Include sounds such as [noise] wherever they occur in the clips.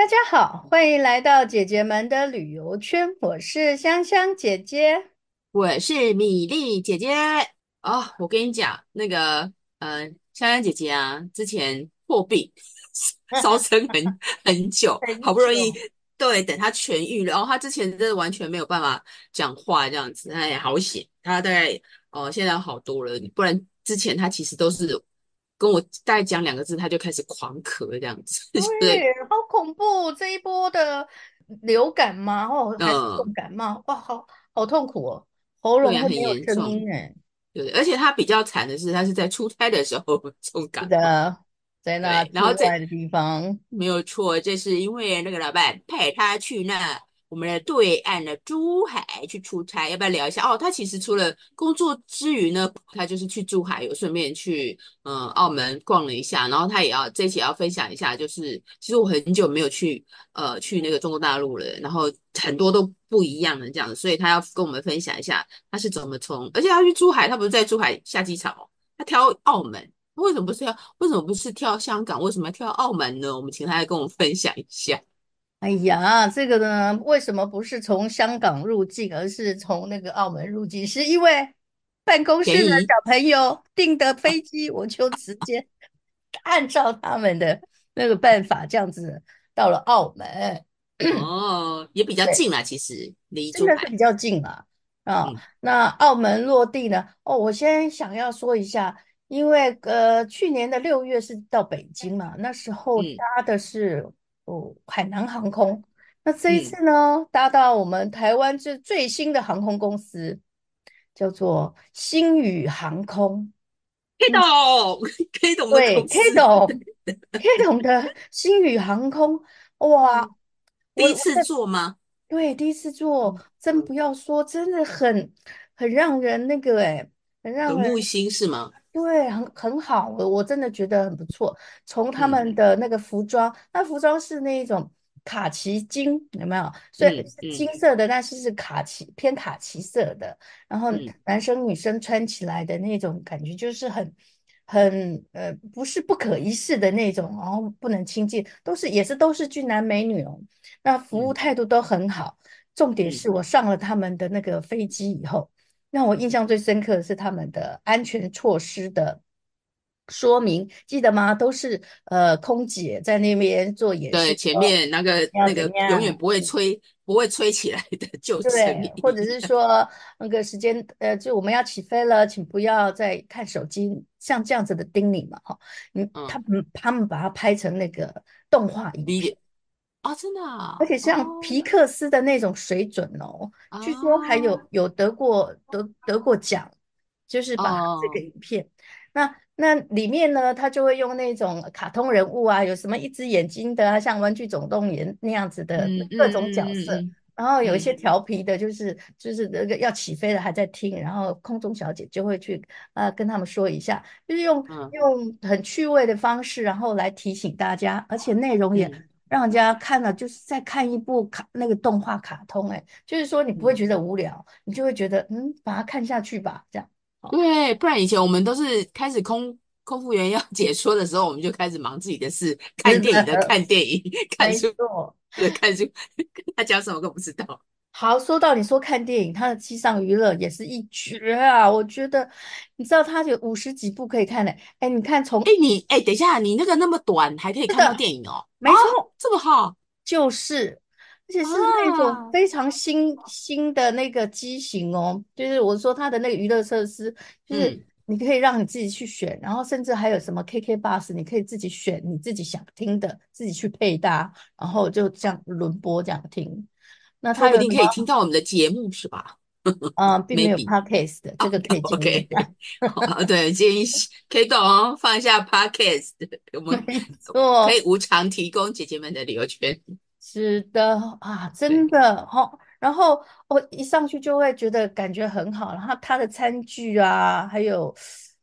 大家好，欢迎来到姐姐们的旅游圈。我是香香姐姐，我是米粒姐姐。哦，我跟你讲，那个呃，香香姐姐啊，之前破病 [laughs] 烧声很 [laughs] 很久，好不容易对等她痊愈了。然后她之前真的完全没有办法讲话，这样子，哎，好险，她大概哦、呃、现在好多了，不然之前她其实都是。跟我大概讲两个字，他就开始狂咳这样子。[laughs] [laughs] 对，好恐怖！这一波的流感嘛，哦，还是重感冒，嗯、哇，好好痛苦哦，喉咙会没有声音哎。对，而且他比较惨的是，他是在出差的时候 [laughs] 重感冒的，在那然后在的地方没有错，这是因为那个老板派他去那。我们的对岸的珠海去出差，要不要聊一下？哦，他其实除了工作之余呢，他就是去珠海，有顺便去嗯澳门逛了一下，然后他也要这一期也要分享一下，就是其实我很久没有去呃去那个中国大陆了，然后很多都不一样的这样子，所以他要跟我们分享一下他是怎么从，而且他去珠海，他不是在珠海下机场哦，他挑澳门，为什么不是要为什么不是挑香港？为什么要挑澳门呢？我们请他来跟我们分享一下。哎呀，这个呢，为什么不是从香港入境，而是从那个澳门入境？是因为办公室的小朋友 [laughs] 订的飞机，我就直接 [laughs] 按照他们的那个办法，这样子到了澳门。哦，也比较近啦，其实离真的是比较近啦。啊、那澳门落地呢？哦，我先想要说一下，因为呃，去年的六月是到北京嘛，那时候搭的是。海南航空，那这一次呢，嗯、搭到我们台湾这最新的航空公司，叫做星宇航空。K 董，K 董对，K 董，K 董的星宇航空，哇，第一次做吗？对，第一次做，真不要说，真的很很让人那个哎，很让人耳目一新是吗？对，很很好，我我真的觉得很不错。从他们的那个服装，嗯、那服装是那一种卡其金，有没有？所以是金色的，但是是卡其偏卡其色的。然后男生女生穿起来的那种感觉，就是很很呃，不是不可一世的那种，然后不能亲近，都是也是都是俊男美女哦。那服务态度都很好，嗯、重点是我上了他们的那个飞机以后。让我印象最深刻的是他们的安全措施的说明，记得吗？都是呃空姐在那边做演示，对，前面那个那个永远不会吹不会吹起来的救生对，或者是说 [laughs] 那个时间呃，就我们要起飞了，请不要再看手机，像这样子的叮咛嘛，哈，嗯，他们他们把它拍成那个动画影片。啊、哦，真的啊！而且像皮克斯的那种水准哦，哦据说还有有得过得得过奖，就是把这个影片，哦、那那里面呢，他就会用那种卡通人物啊，有什么一只眼睛的啊，像《玩具总动员》那样子的各种角色，嗯嗯、然后有一些调皮的，就是、嗯、就是那个要起飞了还在听，然后空中小姐就会去啊、呃、跟他们说一下，就是用、嗯、用很趣味的方式，然后来提醒大家，而且内容也。嗯让人家看了就是在看一部卡那个动画卡通，哎，就是说你不会觉得无聊，嗯、你就会觉得嗯，把它看下去吧，这样。对，不然以前我们都是开始空空服员要解说的时候，我们就开始忙自己的事，看电影的看电影，[laughs] 看书的，看书，[laughs] 他讲什么都不知道。好，说到你说看电影，他的机上娱乐也是一绝啊！我觉得，你知道他有五十几部可以看的。哎，你看从哎你哎，等一下，你那个那么短还可以看到电影哦？没错，啊，这么好，就是，而且是那种非常新，啊，新的那个机型哦。就是我说它的那个娱乐设施，就是你可以让你自己去选，嗯，然后甚至还有什么 KK Bus，你可以自己选你自己想听的，自己去配搭，然后就这样轮播这样听。那他一定可以听到我们的节目是吧？啊，[laughs] 并没有 podcast 的，这个可以听一下。好，[laughs] 对，建议 K 董放一下 podcast，我们可以无偿提供姐姐们的旅游圈。是的啊，真的哦。然后我一上去就会觉得感觉很好。然后他的餐具啊，还有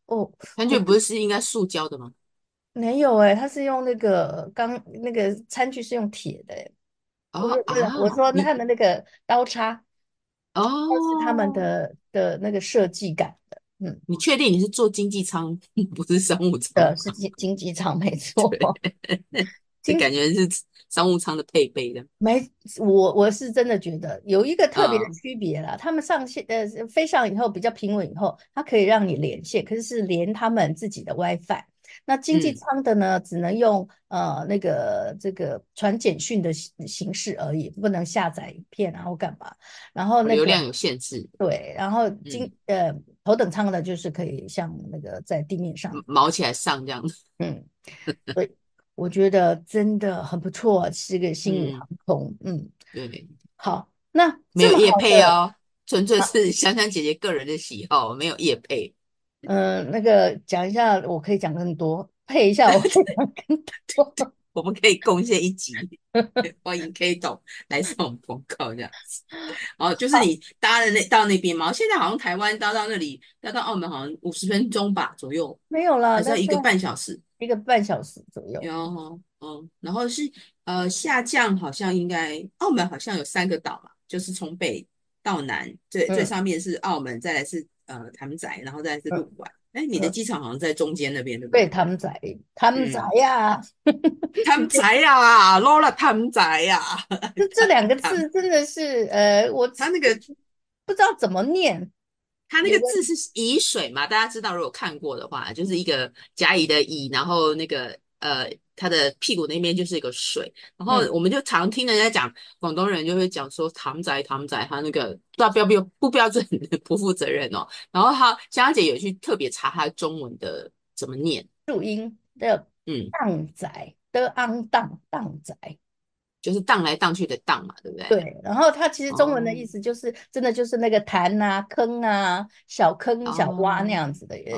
哦，餐具不是应该塑胶的吗？没有哎，它是用那个钢，那个餐具是用铁的哎。不是不是，我说他的那个刀叉哦，是他们的的那个设计感的。嗯，你确定你是坐经济舱，不是商务舱？的是经经济舱，没 [laughs] 错。这感觉是商务舱的配备的。没，我我是真的觉得有一个特别的区别啦。他们上线呃飞上以后比较平稳以后，它可以让你连线，可是是连他们自己的 WiFi。那经济舱的呢，嗯、只能用呃那个这个传简讯的形形式而已，不能下载影片然后干嘛。然后那个流量有限制。对，然后经、嗯、呃头等舱的就是可以像那个在地面上毛起来上这样子。嗯，对。我觉得真的很不错，是个新宇航空。嗯，嗯对，好，那没有业配哦，纯粹是香香姐姐个人的喜好，啊、没有业配。嗯、呃，那个讲一下，我可以讲更多，配一下我可以讲更多。[laughs] 我们可以贡献一集，[laughs] 欢迎 K 董来上广告这样子。哦就是你搭的那到那边嘛？现在好像台湾搭到那里，搭到澳门好像五十分钟吧左右，没有了，还是要一个半小时。一个半小时左右，然后，嗯，然后是呃下降，好像应该澳门好像有三个岛嘛，就是从北到南，最、嗯、最上面是澳门，再来是呃潭仔，然后再来是陆管。哎、嗯，你的机场好像在中间那边，对不对？对，潭仔，潭仔呀，潭仔呀，捞了潭仔呀，[laughs] 这这两个字真的是呃，我他那个不知道怎么念。它那个字是沂水嘛？大家知道，如果看过的话，就是一个甲乙的乙，然后那个呃，他的屁股那边就是一个水。然后我们就常听人家讲，广东人就会讲说“塘仔塘仔”，他那个不标标不标准，不负责任哦。然后他香香姐有去特别查他中文的怎么念注音的，嗯，荡仔的昂荡荡仔。就是荡来荡去的荡嘛，对不对？对，然后他其实中文的意思就是，真的就是那个潭啊、坑啊、小坑、小洼那样子的意思。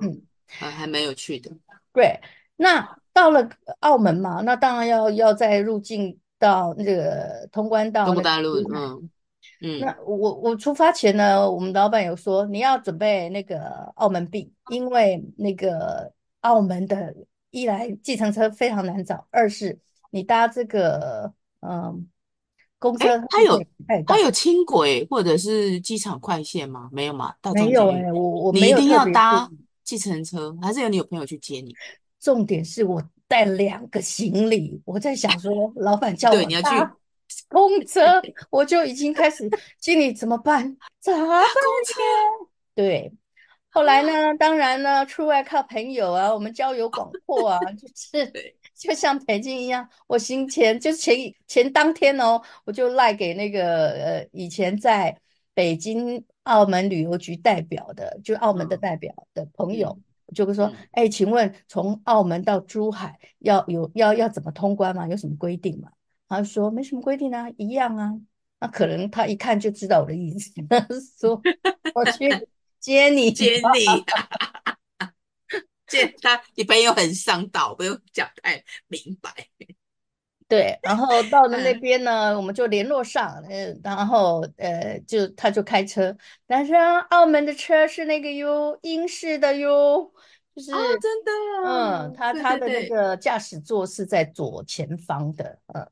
嗯，还还蛮有趣的。对，那到了澳门嘛，那当然要要再入境到那个通关到中国大陆。嗯嗯。那我我出发前呢，我们老板有说你要准备那个澳门币，因为那个澳门的一来计程车非常难找，二是。你搭这个嗯公车，它有它有轻轨或者是机场快线吗？没有吗？没有哎、欸，我我没有你一定要搭计程车，还是有你有朋友去接你？重点是我带两个行李，我在想说，老板叫我对你要去公车，我就已经开始心里怎么办？咋办？对。后来呢？当然呢，出外靠朋友啊，我们交友广阔啊，就是就像北京一样。我行前就是前前当天哦，我就赖给那个呃以前在北京、澳门旅游局代表的，就澳门的代表的朋友，嗯、就会说：哎、嗯，请问从澳门到珠海要有要要怎么通关吗？有什么规定吗？他说没什么规定啊，一样啊。那可能他一看就知道我的意思，说 [laughs] 我去。接你，接你，接他，你朋友很上道，不用讲太明白。对，然后到了那边呢，我们就联络上，呃，然后呃，就他就开车，但是澳门的车是那个哟，英式的哟，就是、哦、真的，嗯，他他的那个驾驶座是在左前方的，嗯，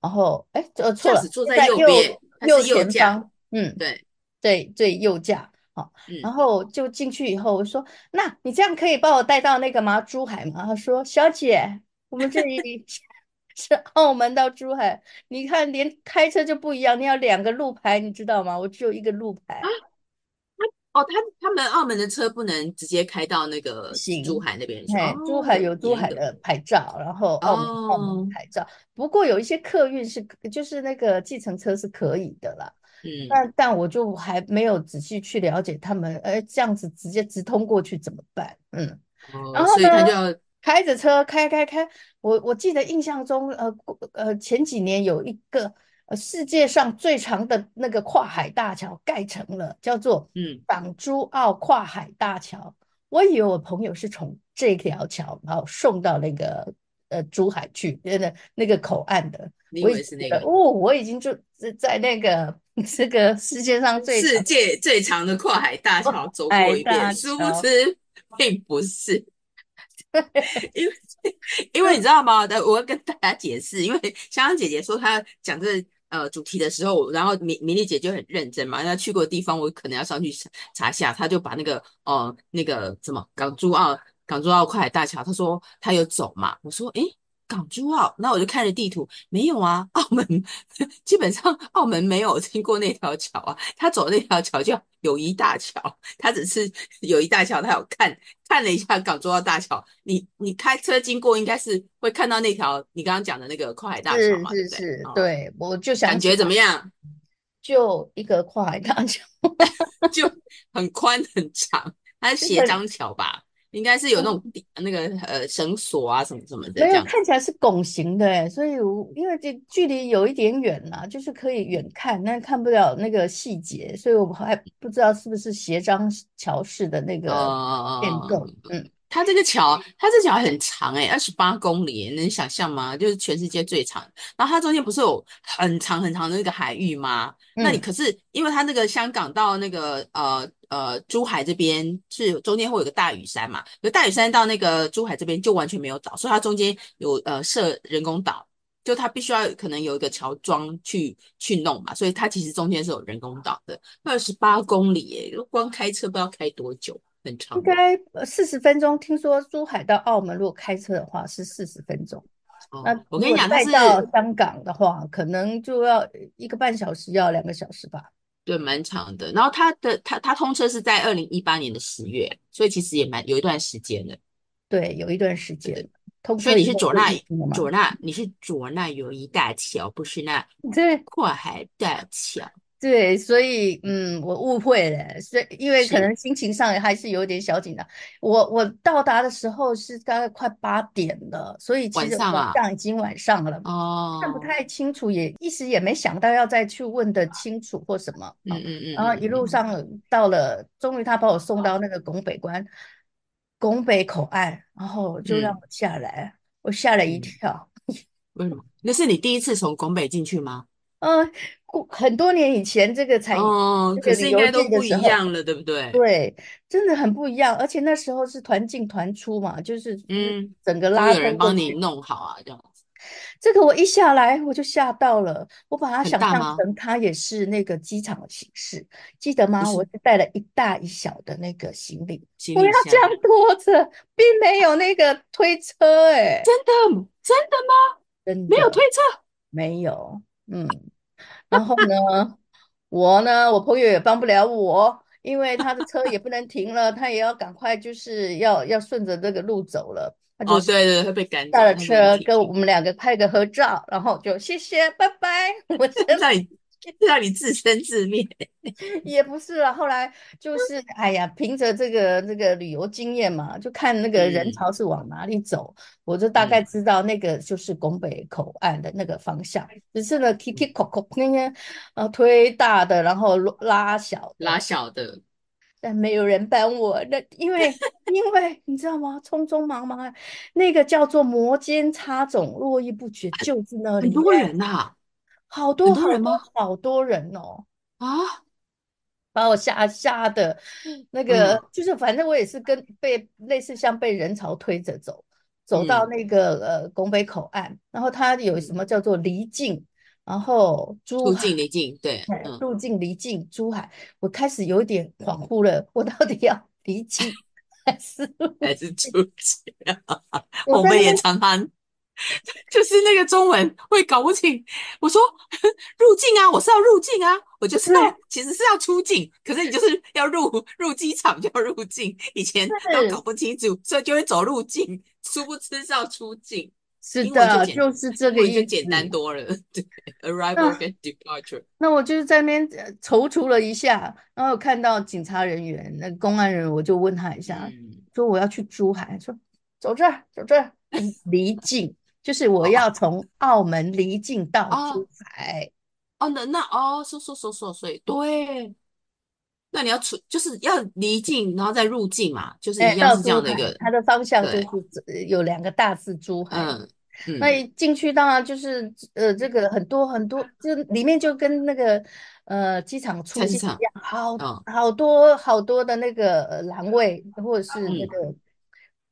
然后哎，呃，错了，坐在右边，右前方，嗯，对对，对右驾。好然后就进去以后，我说：“那你这样可以把我带到那个吗？珠海吗？”他说：“小姐，我们这里 [laughs] 是澳门到珠海，你看连开车就不一样，你要两个路牌，你知道吗？我只有一个路牌。”啊，哦，他他们澳门的车不能直接开到那个珠海那边去。哦，珠海有珠海的牌照，然后澳门，哦，澳门牌照。不过有一些客运是，就是那个计程车是可以的啦。嗯，但但我就还没有仔细去了解他们，哎，这样子直接直通过去怎么办？嗯，哦、然后呢，所以他就要开着车开开开，我我记得印象中，呃呃，前几年有一个呃世界上最长的那个跨海大桥盖成了，叫做嗯港珠澳跨海大桥。嗯、我以为我朋友是从这条桥然后送到那个呃珠海去，那个那个口岸的。你以为是那个？哦，我已经就在那个。这个世界上最世界最长的跨海大桥走过一遍，殊不知 [laughs] 并不是，[laughs] 因为因为你知道吗？我要跟大家解释，因为香香姐姐说她讲这呃主题的时候，然后米米粒姐就很认真嘛，那去过的地方我可能要上去查一下，她就把那个、呃、那个什么港珠澳港珠澳跨海大桥，她说她有走嘛，我说诶港珠澳，那我就看着地图，没有啊，澳门 [laughs] 基本上澳门没有经过那条桥啊，他走那条桥叫友谊大桥，他只是友谊大桥，他有看看了一下港珠澳大桥，你你开车经过应该是会看到那条你刚刚讲的那个跨海大桥嘛，是是是，对，对，我就想感觉怎么样？就一个跨海大桥，就很宽很长，它 [laughs] 是斜张桥吧？应该是有那种那个呃绳索啊什么什么的，没有看起来是拱形的，所以因为这距离有一点远啦，就是可以远看，但看不了那个细节，所以我还不知道是不是斜张桥式的那个建构，嗯。嗯它这个桥，它这桥很长诶，二十八公里，能想象吗？就是全世界最长。然后它中间不是有很长很长的那个海域吗？嗯、那你可是因为它那个香港到那个呃呃珠海这边是中间会有个大屿山嘛，有大屿山到那个珠海这边就完全没有岛，所以它中间有呃设人工岛，就它必须要可能有一个桥桩去去弄嘛，所以它其实中间是有人工岛的。二十八公里诶，光开车不知道开多久。很长应该四十分钟，听说珠海到澳门如果开车的话是四十分钟。哦，那我跟你讲，再到香港的话，可能就要一个半小时，要两个小时吧。对，蛮长的。然后它的它它通车是在二零一八年的十月，所以其实也蛮有一段时间的。对，有一段时间。所以你是左纳左纳，你是左纳友谊大桥，不是那跨海大桥。对，所以嗯，我误会了，所以因为可能心情上还是有点小紧张。我我到达的时候是大概快八点了，所以其实晚上已经晚上了，哦，看不太清楚，也一时也没想到要再去问的清楚或什么。嗯嗯嗯。然后一路上到了，终于他把我送到那个拱北关，拱北口岸，然后就让我下来，我吓了一跳。[laughs] 为什么？那是你第一次从拱北进去吗？嗯。很多年以前，这个才哦，可是应该都不一样了，对不对？对，真的很不一样。而且那时候是团进团出嘛，就是嗯，整个拉，有人帮你弄好啊，这样子。这个我一下来我就吓到了，我把它想象成它也是那个机场的形式，记得吗？我是带了一大一小的那个行李，我要这样拖着，并没有那个推车，[laughs] 哎，真的真的吗？真的没有推车，没有，嗯。然后呢，我呢，我朋友也帮不了我，因为他的车也不能停了，他也要赶快，就是要要顺着这个路走了。他就哦，对对，他被赶下了车，跟我们两个拍个合照，然后就谢谢，拜拜。[laughs] 我真的。[laughs] 让你自生自灭，[laughs] 也不是啊。后来就是，哎呀，凭着这个这个旅游经验嘛，就看那个人潮是往哪里走，嗯、我就大概知道那个就是拱北口岸的那个方向。嗯、只是呢，kiki 口口那边呃推大的，然后拉小拉小的，但没有人帮我。那因为 [laughs] 因为你知道吗？匆匆忙忙，那个叫做摩肩擦踵，络绎不绝，就是那里很多人呐、啊。好多人吗？好多人哦！啊，把我吓吓的，那个、嗯、就是反正我也是跟被类似像被人潮推着走，走到那个、嗯、呃拱北口岸，然后它有什么叫做离境，然后珠入境离境对，入境离境珠海，我开始有点恍惚了，我到底要离境 [laughs] 还是还是出境？[laughs] 我们也常常。[laughs] 就是那个中文会搞不清，我说 [laughs] 入境啊，我是要入境啊，我就是要其实是要出境，可是你就是要入 [laughs] 入机场就要入境，以前都搞不清楚，所以就会走入境，殊不知是要出境。是的，就，就是这个意思，简单多了。对，arrival and departure。那我就是在那边踌躇了一下，然后看到警察人员、那公安人员，我就问他一下，嗯、说我要去珠海，说走这儿，走这儿，离境。就是我要从澳门离境到珠海，哦，那那哦，说说说说，所以对，那你要出就是要离境，然后再入境嘛，就是一样是这样的一个，它的方向就是有两个大字珠海，嗯，嗯，那一进去当然就是呃，这个很多很多，就里面就跟那个呃机场出境一样，好、哦、好多好多的那个栏位或者是那个。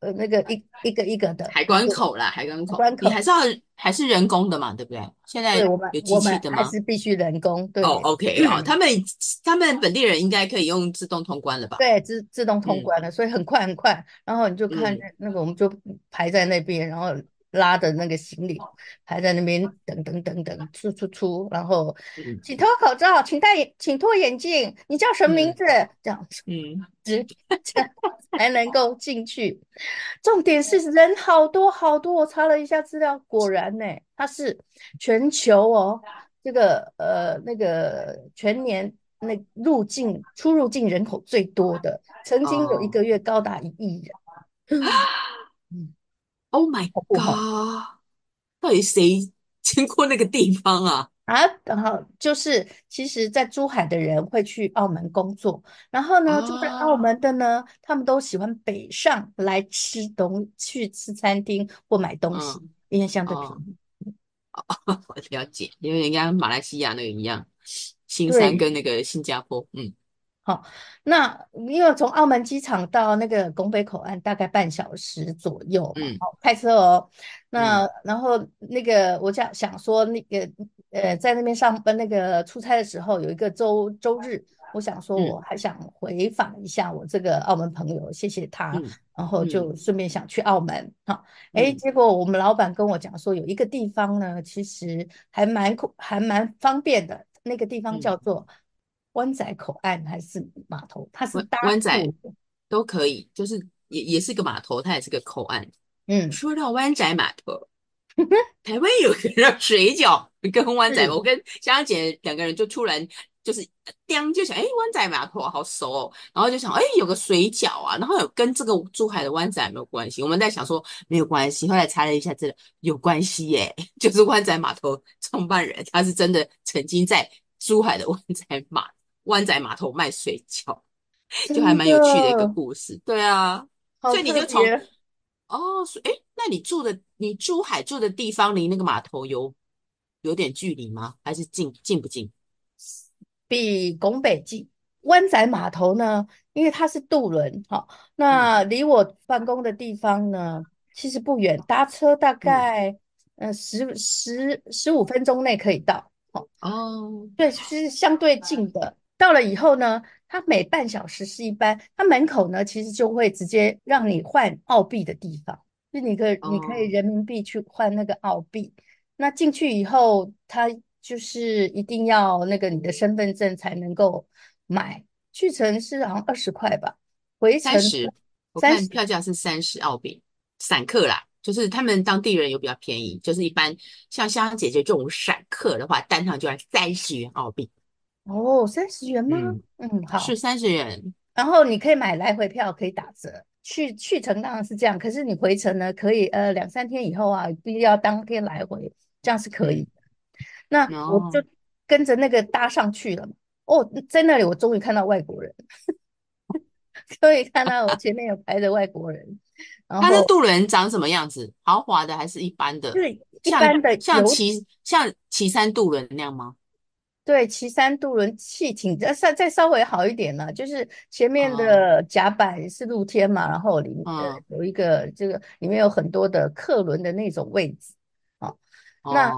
嗯呃，那个一一个一个的海关口啦，海关口，海关口你还是要还是人工的嘛，对不对？现在有机器的吗？还是必须人工？对。哦，OK，好，他们他们本地人应该可以用自动通关了吧？对，自自动通关了，所以很快很快。然后你就看那个，我们就排在那边，然后拉的那个行李，还在那边等等等等，出出出，然后嗯。请脱口罩，请戴眼，请脱眼镜，你叫什么名字？嗯这样子，嗯，只这样才能够进去。重点是人好多好多，我查了一下资料，果然呢，它是全球哦，这个呃那个全年那入境出入境人口最多的，曾经有一个月高达一亿人。哦 [laughs] 嗯 Oh my God！到底谁经过那个地方啊？啊，然后就是，其实，在珠海的人会去澳门工作，然后呢，住在澳门的呢，他们都喜欢北上来吃东，去吃餐厅或买东西，嗯、因为相对便宜。哦，[laughs] 我了解，因为人家马来西亚那个一样，新山跟那个新加坡，嗯。好，那因为从澳门机场到那个拱北口岸大概半小时左右嘛，嗯，开车哦。那、嗯、然后那个我想想说那个呃，在那边上班那个出差的时候，有一个周周日，我想说我还想回访一下我这个澳门朋友，嗯、谢谢他，然后就顺便想去澳门。好、嗯，哎，结果我们老板跟我讲说，有一个地方呢，其实还蛮还蛮方便的，那个地方叫做。湾仔口岸还是码头？它是搭湾仔都可以，就是也也是个码头，它也是个口岸。嗯，说到湾仔码头，台湾有个热水饺跟湾仔，我跟香香姐两个人就突然就是当就想，哎，湾仔码头好熟哦，然后就想，哎，有个水饺啊，然后有跟这个珠海的湾仔有没有关系？我们在想说没有关系，后来查了一下，这个有关系耶，[laughs] 就是湾仔码头创办人他是真的曾经在珠海的湾仔码。湾仔码头卖水饺，就还蛮有趣的一个故事。对啊，所以你就从哦，哎，那你住的你珠海住的地方离那个码头有有点距离吗？还是近近不近？比拱北近。湾仔码头呢，因为它是渡轮，好，那离我办公的地方呢，嗯、其实不远，搭车大概嗯、呃、十十十五分钟内可以到。哦，对，是相对近的。到了以后呢，它每半小时是一班，它门口呢其实就会直接让你换澳币的地方，就你可以、oh. 你可以人民币去换那个澳币。那进去以后，它就是一定要那个你的身份证才能够买。去程是好像二十块吧，回程三十。我看票价是三十澳币，散客啦，就是他们当地人有比较便宜，就是一般像香香姐姐这种散客的话，单趟就要三十元澳币。哦，三十元吗？嗯，嗯，好，是三十元。然后你可以买来回票，可以打折。去去程当然是这样，可是你回程呢，可以呃两三天以后啊，必须要当天来回，这样是可以的。那我就跟着那个搭上去了。哦，哦，在那里我终于看到外国人，[laughs] 终于看到我前面有排着外国人。然后他的渡轮长什么样子？豪华的还是一般的？对，一般的，像骑像骑山渡轮那样吗？对，旗山渡轮汽艇再再再稍微好一点了，就是前面的甲板是露天嘛，哦、然后里面有一个这个里面有很多的客轮的那种位置啊。哦、那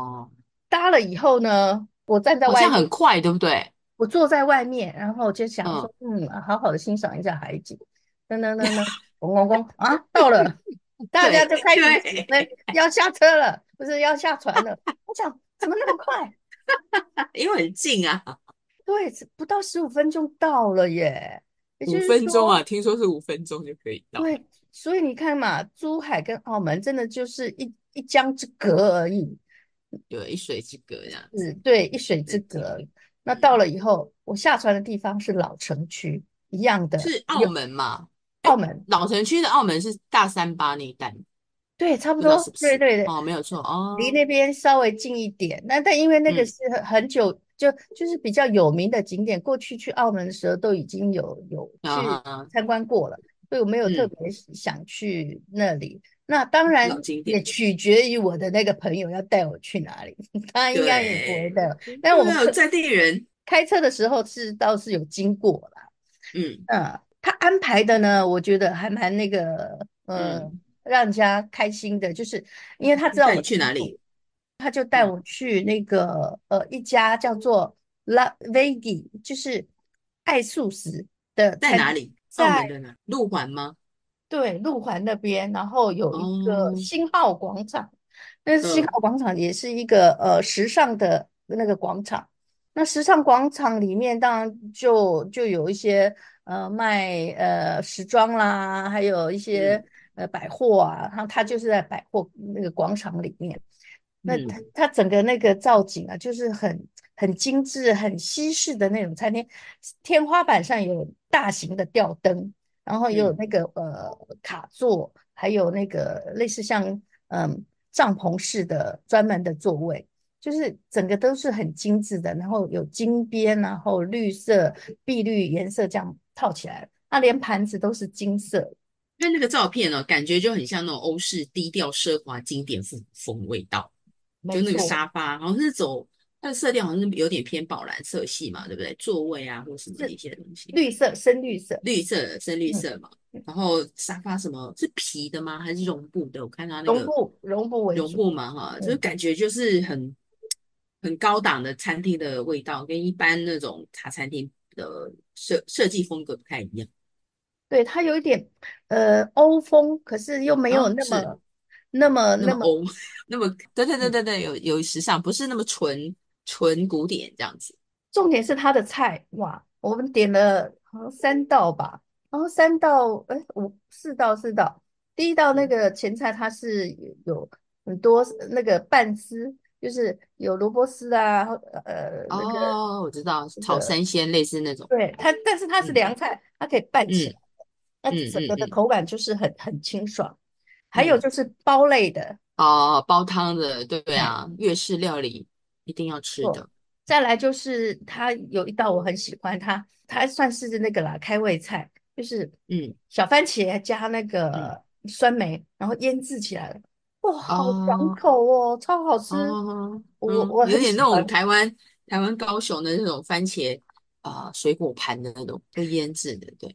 搭了以后呢，我站在外面，好像很快，对不对？我坐在外面，然后就想说，嗯，嗯，好好的欣赏一下海景。噔噔噔噔，咣咣咣啊，到了，[laughs] 大家就开始要下车了，不是要下船了。我想，怎么那么快？[laughs] 因为很近啊，对，不到十五分钟到了耶，五分钟啊，听说是五分钟就可以到。对，所以你看嘛，珠海跟澳门真的就是一一江之隔而已，对，一水之隔这样子。对，一水之隔。那到了以后，我下船的地方是老城区一样的，是澳门嘛？澳门老城区的澳门是大三巴那一带。对，差不多，对对对，哦，没有错哦，离那边稍微近一点。那但因为那个是很很久，嗯、就就是比较有名的景点，过去去澳门的时候都已经有有去参观过了，啊、所以我没有特别想去那里。嗯、那当然也取决于我的那个朋友要带我去哪里，[laughs] 他应该也不会带我。但我们有在地人开车的时候是倒是有经过啦。嗯嗯，他安排的呢，我觉得还蛮那个，呃、嗯。让人家开心的，就是因为他知道我去哪里，他就带我去那个、嗯、呃一家叫做 La Veggie，就是爱素食的，在哪里？在澳门的哪？路环吗？对，路环那边，然后有一个星号广场，那星海广场也是一个呃时尚的那个广场。那时尚广场里面当然就就有一些呃卖呃时装啦，还有一些呃百货啊，然后它就是在百货那个广场里面。那它它整个那个造景啊，就是很很精致、很西式的那种餐厅，天花板上有大型的吊灯，然后也有那个呃卡座，还有那个类似像嗯帐篷式的专门的座位，就是整个都是很精致的，然后有金边，然后绿色、碧绿颜色这样套起来，那连盘子都是金色。那那个照片呢、哦，感觉就很像那种欧式低调奢华经典风风味道。就那个沙发，好像是走它的色调，好像是有点偏宝蓝色系嘛，对不对？座位啊，或什么一些东西，绿色、深绿色、绿色、深绿色嘛。嗯、然后沙发什么是皮的吗？还是绒布的？我看到那个绒布，绒布为，绒布嘛，哈，就是感觉就是很很高档的餐厅的味道，跟一般那种茶餐厅的设设计风格不太一样。对，它有一点呃欧风，可是又没有那么。哦那么那么欧，[laughs] 那么对对对对对，有有时尚，不是那么纯纯古典这样子。重点是它的菜哇，我们点了好像三道吧，然后三道哎五四道四道，第一道那个前菜它是有很多那个拌丝，就是有萝卜丝啊，呃哦、那个，我知道炒三鲜类似那种。对它，但是它是凉菜，嗯、它可以拌起来，那、嗯、整个的口感就是很很清爽。还有就是煲类的、嗯、哦，煲汤的，对对啊，粤式料理一定要吃的。再来就是它有一道我很喜欢，它它算是那个啦，开胃菜，就是嗯，小番茄加那个酸梅，嗯、然后腌制起来了，哇，好爽口哦，哦超好吃。哦、我、嗯、我有点那种台湾台湾高雄的那种番茄啊、呃、水果盘的那种被腌制的，对。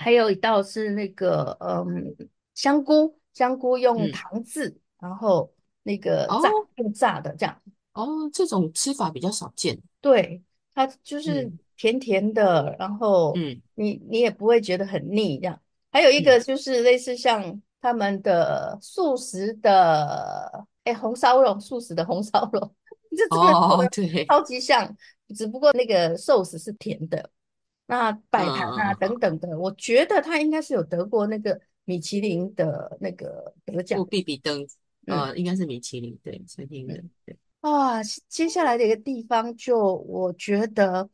还有一道是那个嗯香菇。香菇用糖渍，嗯、然后那个炸、哦、用炸的这样。哦，这种吃法比较少见。对，它就是甜甜的，嗯、然后嗯，你你也不会觉得很腻这样。还有一个就是类似像他们的素食的，哎、嗯，红烧肉，素食的红烧肉，[laughs] 这真的对，超级像，哦、只不过那个寿司是甜的，那摆盘啊、嗯、等等的，我觉得他应该是有得过那个。米其林的那个得奖，必比登，呃，应该是米其林对餐厅的对。啊，接下来的一个地方就我觉得，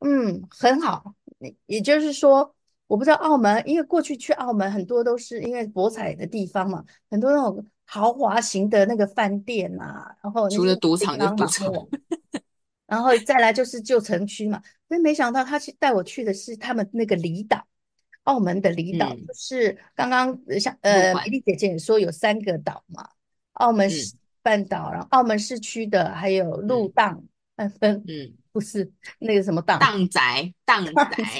嗯，很好。也就是说，我不知道澳门，因为过去去澳门很多都是因为博彩的地方嘛，很多那种豪华型的那个饭店啊，然后除了赌场就赌场，然后再来就是旧城区嘛。所以没想到他去带我去的是他们那个离岛。澳门的离岛就是刚刚像呃，美丽姐姐也说有三个岛嘛，澳门半岛，然后澳门市区的还有鹿档，嗯分嗯不是那个什么档档仔荡仔，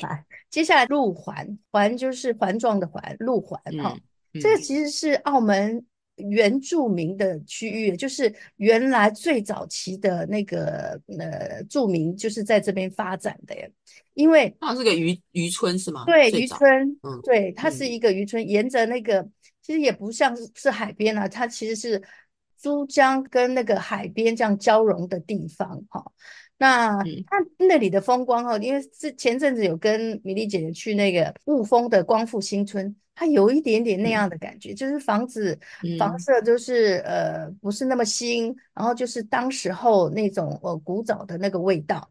[laughs] 接下来路环环就是环状的环路环哈，这个其实是澳门。原住民的区域，就是原来最早期的那个呃住民，就是在这边发展的呀。因为它是个渔渔村是吗？对，渔村，嗯，对，它是一个渔村，嗯、沿着那个其实也不像是海边啊，它其实是珠江跟那个海边这样交融的地方哈。那它那里的风光哦，因为是前阵子有跟米莉姐姐去那个雾峰的光复新村。它有一点点那样的感觉，嗯、就是房子、嗯、房舍就是呃不是那么新，然后就是当时候那种呃古早的那个味道，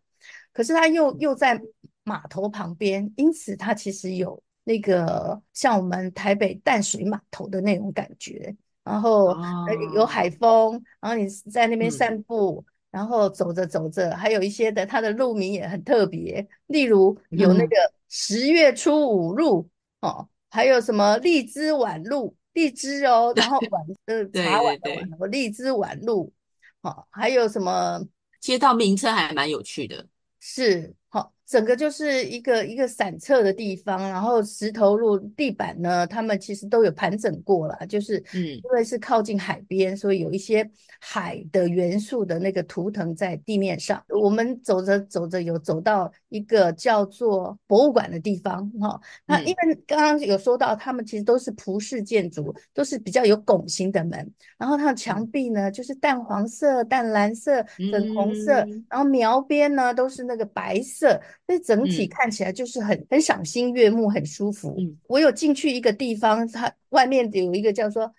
可是它又又在码头旁边，因此它其实有那个像我们台北淡水码头的那种感觉，然后、哦、有海风，然后你在那边散步，嗯、然后走着走着，还有一些的它的路名也很特别，例如有那个十月初五路、嗯、哦。还有什么荔枝晚路，荔枝哦，然后晚 [laughs] 呃茶晚的碗，什么荔枝晚路，好，还有什么街道名称还蛮有趣的，是好，整个就是一个一个散策的地方，然后石头路地板呢，他们其实都有盘整过了，就是因为是靠近海边，所以有一些海的元素的那个图腾在地面上。我们走着走着，有走到一个叫做博物馆的地方，哈，那因为刚刚有说到，他们其实都是葡式建筑，都是比较有拱形的门，然后它的墙壁呢就是淡黄色、淡蓝色、粉红色，然后描边呢都是那个白色。所以整体看起来就是很、嗯、很赏心悦目，很舒服。嗯、我有进去一个地方，它外面有一个叫做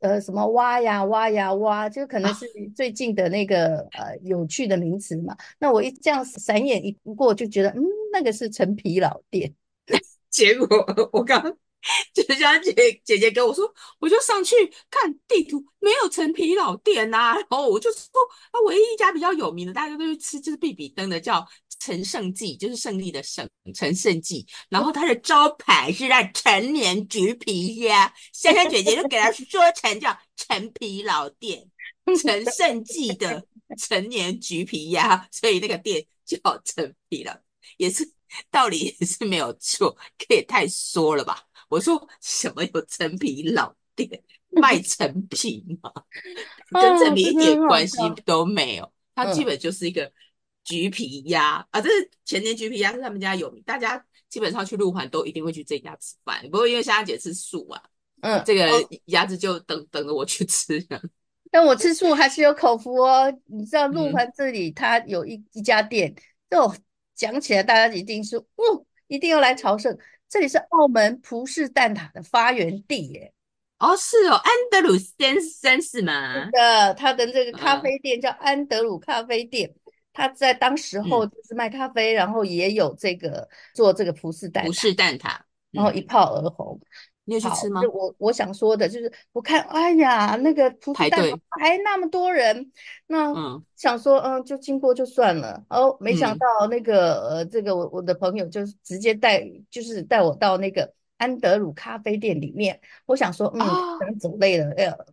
呃什么挖呀挖呀挖，就可能是最近的那个、啊、呃有趣的名词嘛。那我一这样闪眼一过，就觉得嗯，那个是陈皮老店。[laughs] 结果我刚。就像姐姐姐跟我说，我就上去看地图，没有陈皮老店呐、啊。然后我就说，啊，唯一一家比较有名的，大家都去吃，就是必比登的，叫陈胜记，就是胜利的胜，陈胜记。然后它的招牌是在陈年橘皮鸭，[laughs] 香香姐姐就给他说成叫陈皮老店，陈胜记的陈年橘皮鸭，所以那个店叫陈皮了，也是道理也是没有错，可也太说了吧。我说什么有陈皮老店卖陈皮吗？[laughs] 跟陈皮一点关系都没有。它基本就是一个橘皮鸭啊，这是前年橘皮鸭是他们家有名，大家基本上去鹿环都一定会去这家吃饭。不过因为香香姐吃素啊，嗯，这个鸭子就等等着我去吃。[laughs] 但我吃素还是有口福哦。你知道鹿环这里它有一一家店，哦，讲起来大家一定是哦，一定要来朝圣。这里是澳门葡式蛋挞的发源地耶！哦，是哦，安德鲁先生是吗？是的，他的这个咖啡店叫安德鲁咖啡店，他在当时候就是卖咖啡，嗯、然后也有这个做这个葡式蛋挞，葡式蛋挞，然后一炮而红。嗯你有去吃吗？我我想说的就是，我看，哎呀，那个葡式蛋挞还那么多人，那想说，嗯，就经过就算了。哦，没想到那个、嗯、呃，这个我我的朋友就直接带，就是带我到那个安德鲁咖啡店里面。我想说，嗯，可能走累了，要喝，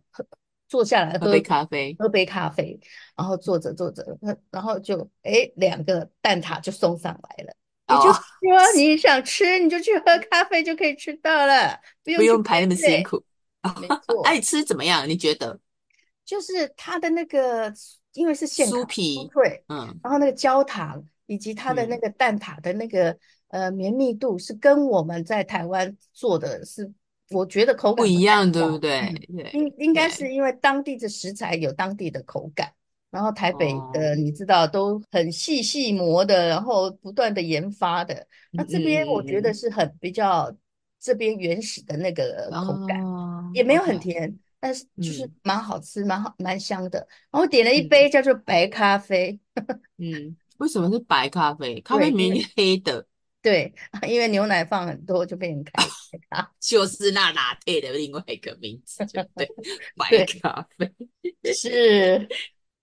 坐下来喝，喝杯咖啡，喝杯咖啡，然后坐着坐着，然后就哎，两个蛋挞就送上来了。你就是说，你想吃你就去喝咖啡就可以吃到了，不用不用排那么辛苦。没错，爱吃怎么样？你觉得？就是它的那个，因为是现酥皮，对，嗯，然后那个焦糖以及它的那个蛋挞的那个、嗯、呃绵密度是跟我们在台湾做的是，我觉得口感不，一样，对不对？应应该是因为当地的食材有当地的口感。然后台北的你知道都很细细磨的，然后不断的研发的。那这边我觉得是很比较这边原始的那个口感，也没有很甜，但是就是蛮好吃，蛮好蛮香的。然后点了一杯叫做白咖啡。[laughs] 嗯，为什么是白咖啡？咖啡明明黑的。对，[laughs] 因为牛奶放很多就变成白咖，就是那拿铁的另外一个名字，就对，[laughs] 白咖啡是。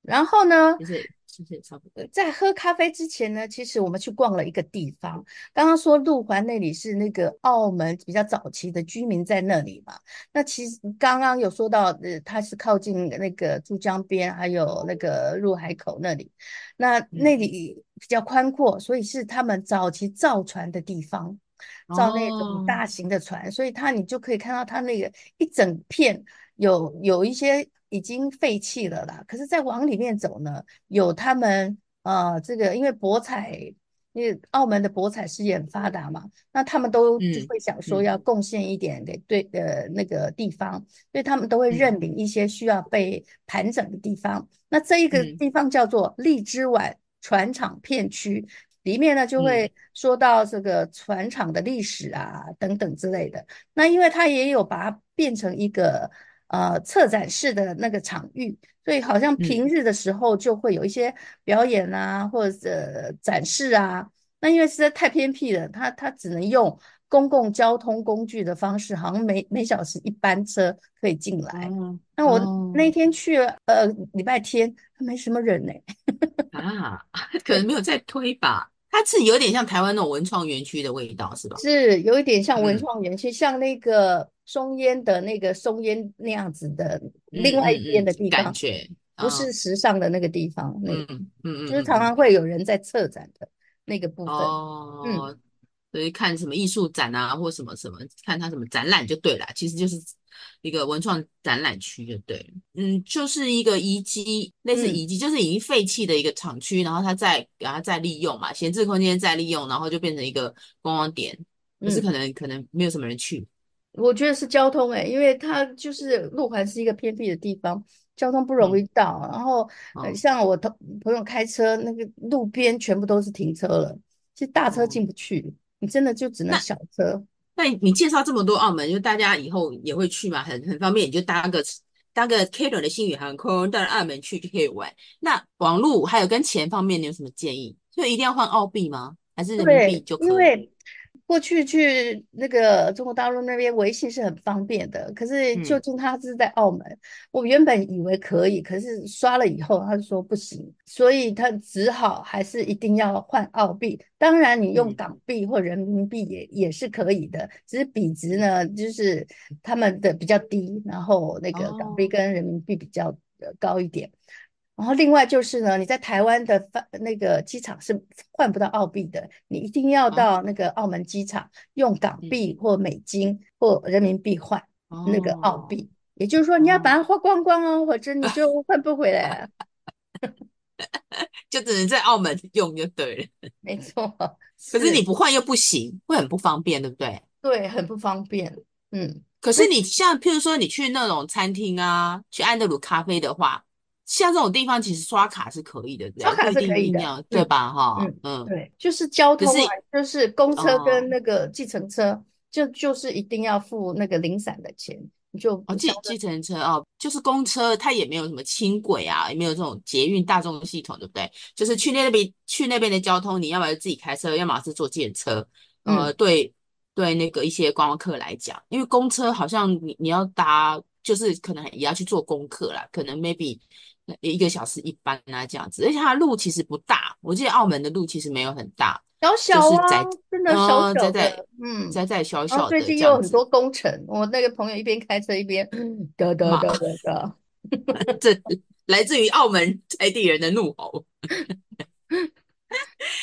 然后呢，其实也差不多。在喝咖啡之前呢，其实我们去逛了一个地方。刚刚说路环那里是那个澳门比较早期的居民在那里嘛。那其实刚刚有说到，呃，它是靠近那个珠江边，还有那个入海口那里。那那里比较宽阔，所以是他们早期造船的地方，造那种大型的船。哦、所以它你就可以看到它那个一整片有有一些。已经废弃了啦，可是再往里面走呢，有他们呃，这个因为博彩，因为澳门的博彩事业很发达嘛，那他们都就会想说要贡献一点给对呃那个地方，所以他们都会认领一些需要被盘整的地方。那这一个地方叫做荔枝湾船厂片区，里面呢就会说到这个船厂的历史啊等等之类的。那因为它也有把它变成一个。呃，策展式的那个场域，所以好像平日的时候就会有一些表演啊，嗯、或者展示啊。那因为实在太偏僻了，它它只能用公共交通工具的方式，好像每每小时一班车可以进来。嗯、那我那天去了，呃，礼拜天没什么人呢、欸。[laughs] 啊，可能没有在推吧。它是有点像台湾那种文创园区的味道，是吧？是有一点像文创园区，嗯、像那个。松烟的那个松烟那样子的另外一边的地方，感觉不是时尚的那个地方，那嗯嗯，就是常常会有人在策展的。那个部分。哦，嗯，所以看什么艺术展啊，或什么什么，看他什么展览就对了，其实就是一个文创展览区就对。嗯，就是一个遗迹，类似遗迹，嗯、就是已经废弃的一个厂区，然后它再给它再利用嘛，闲置空间再利用，然后就变成一个观光点。可是可能、嗯、可能没有什么人去。我觉得是交通诶、欸，因为它就是路环是一个偏僻的地方，交通不容易到。嗯、然后、呃、像我同朋友开车，那个路边全部都是停车了，其实大车进不去，嗯、你真的就只能小车。那你介绍这么多澳门，就大家以后也会去嘛，很很方便，你就搭个搭个 K 轮的星宇航空到澳门去就可以玩。那网络还有跟钱方面，你有什么建议？就一定要换澳币吗？还是人民币就可以？过去去那个中国大陆那边微信是很方便的，可是究竟他是在澳门，嗯、我原本以为可以，可是刷了以后他就说不行，所以他只好还是一定要换澳币。当然你用港币或人民币也、嗯、也是可以的，只是比值呢就是他们的比较低，然后那个港币跟人民币比较高一点。哦然后另外就是呢，你在台湾的发那个机场是换不到澳币的，你一定要到那个澳门机场用港币或美金或人民币换那个澳币，也就是说你要把它花光光哦，或者你就换不回来了，[laughs] 就只能在澳门用就对了。没错，可是你不换又不行，会很不方便，对不对？对，很不方便。嗯，可是你像譬如说你去那种餐厅啊，去安德鲁咖啡的话。像这种地方，其实刷卡是可以的，刷卡是可以的，对吧？哈，嗯嗯，对，就是交通啊，就是公车跟那个计程车，就就是一定要付那个零散的钱，你就哦，计计程车哦，就是公车，它也没有什么轻轨啊，也没有这种捷运大众系统，对不对？就是去那边去那边的交通，你要么自己开车，要么是坐计程车。呃，对对，那个一些观光客来讲，因为公车好像你你要搭，就是可能也要去做功课啦，可能 maybe。一个小时一班啊，这样子，而且它的路其实不大。我记得澳门的路其实没有很大，小小啊，真的小小的，嗯，窄窄小小的。最近又有很多工程，我那个朋友一边开车一边得得得得得，这 [laughs] 来自于澳门在地人的怒吼。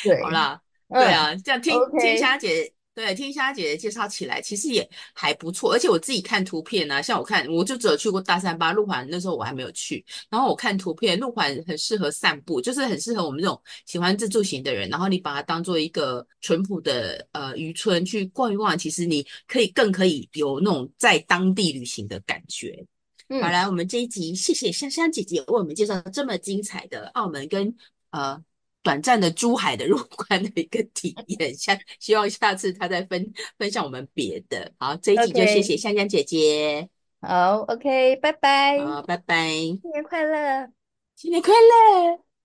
对，好啦，对啊，这样听听霞姐。对，听虾姐姐介绍起来，其实也还不错。而且我自己看图片呢、啊，像我看，我就只有去过大三巴路环，那时候我还没有去。然后我看图片，路环很适合散步，就是很适合我们这种喜欢自助型的人。然后你把它当做一个淳朴的呃渔村去逛一逛，其实你可以更可以有那种在当地旅行的感觉。嗯，好，来，我们这一集谢谢香香姐姐为我们介绍这么精彩的澳门跟呃。短暂的珠海的入关的一个体验，下希望下次他再分分享我们别的。好，这一集就谢谢香香姐姐。好，OK，拜拜。好，拜拜。新年快乐，新年快乐。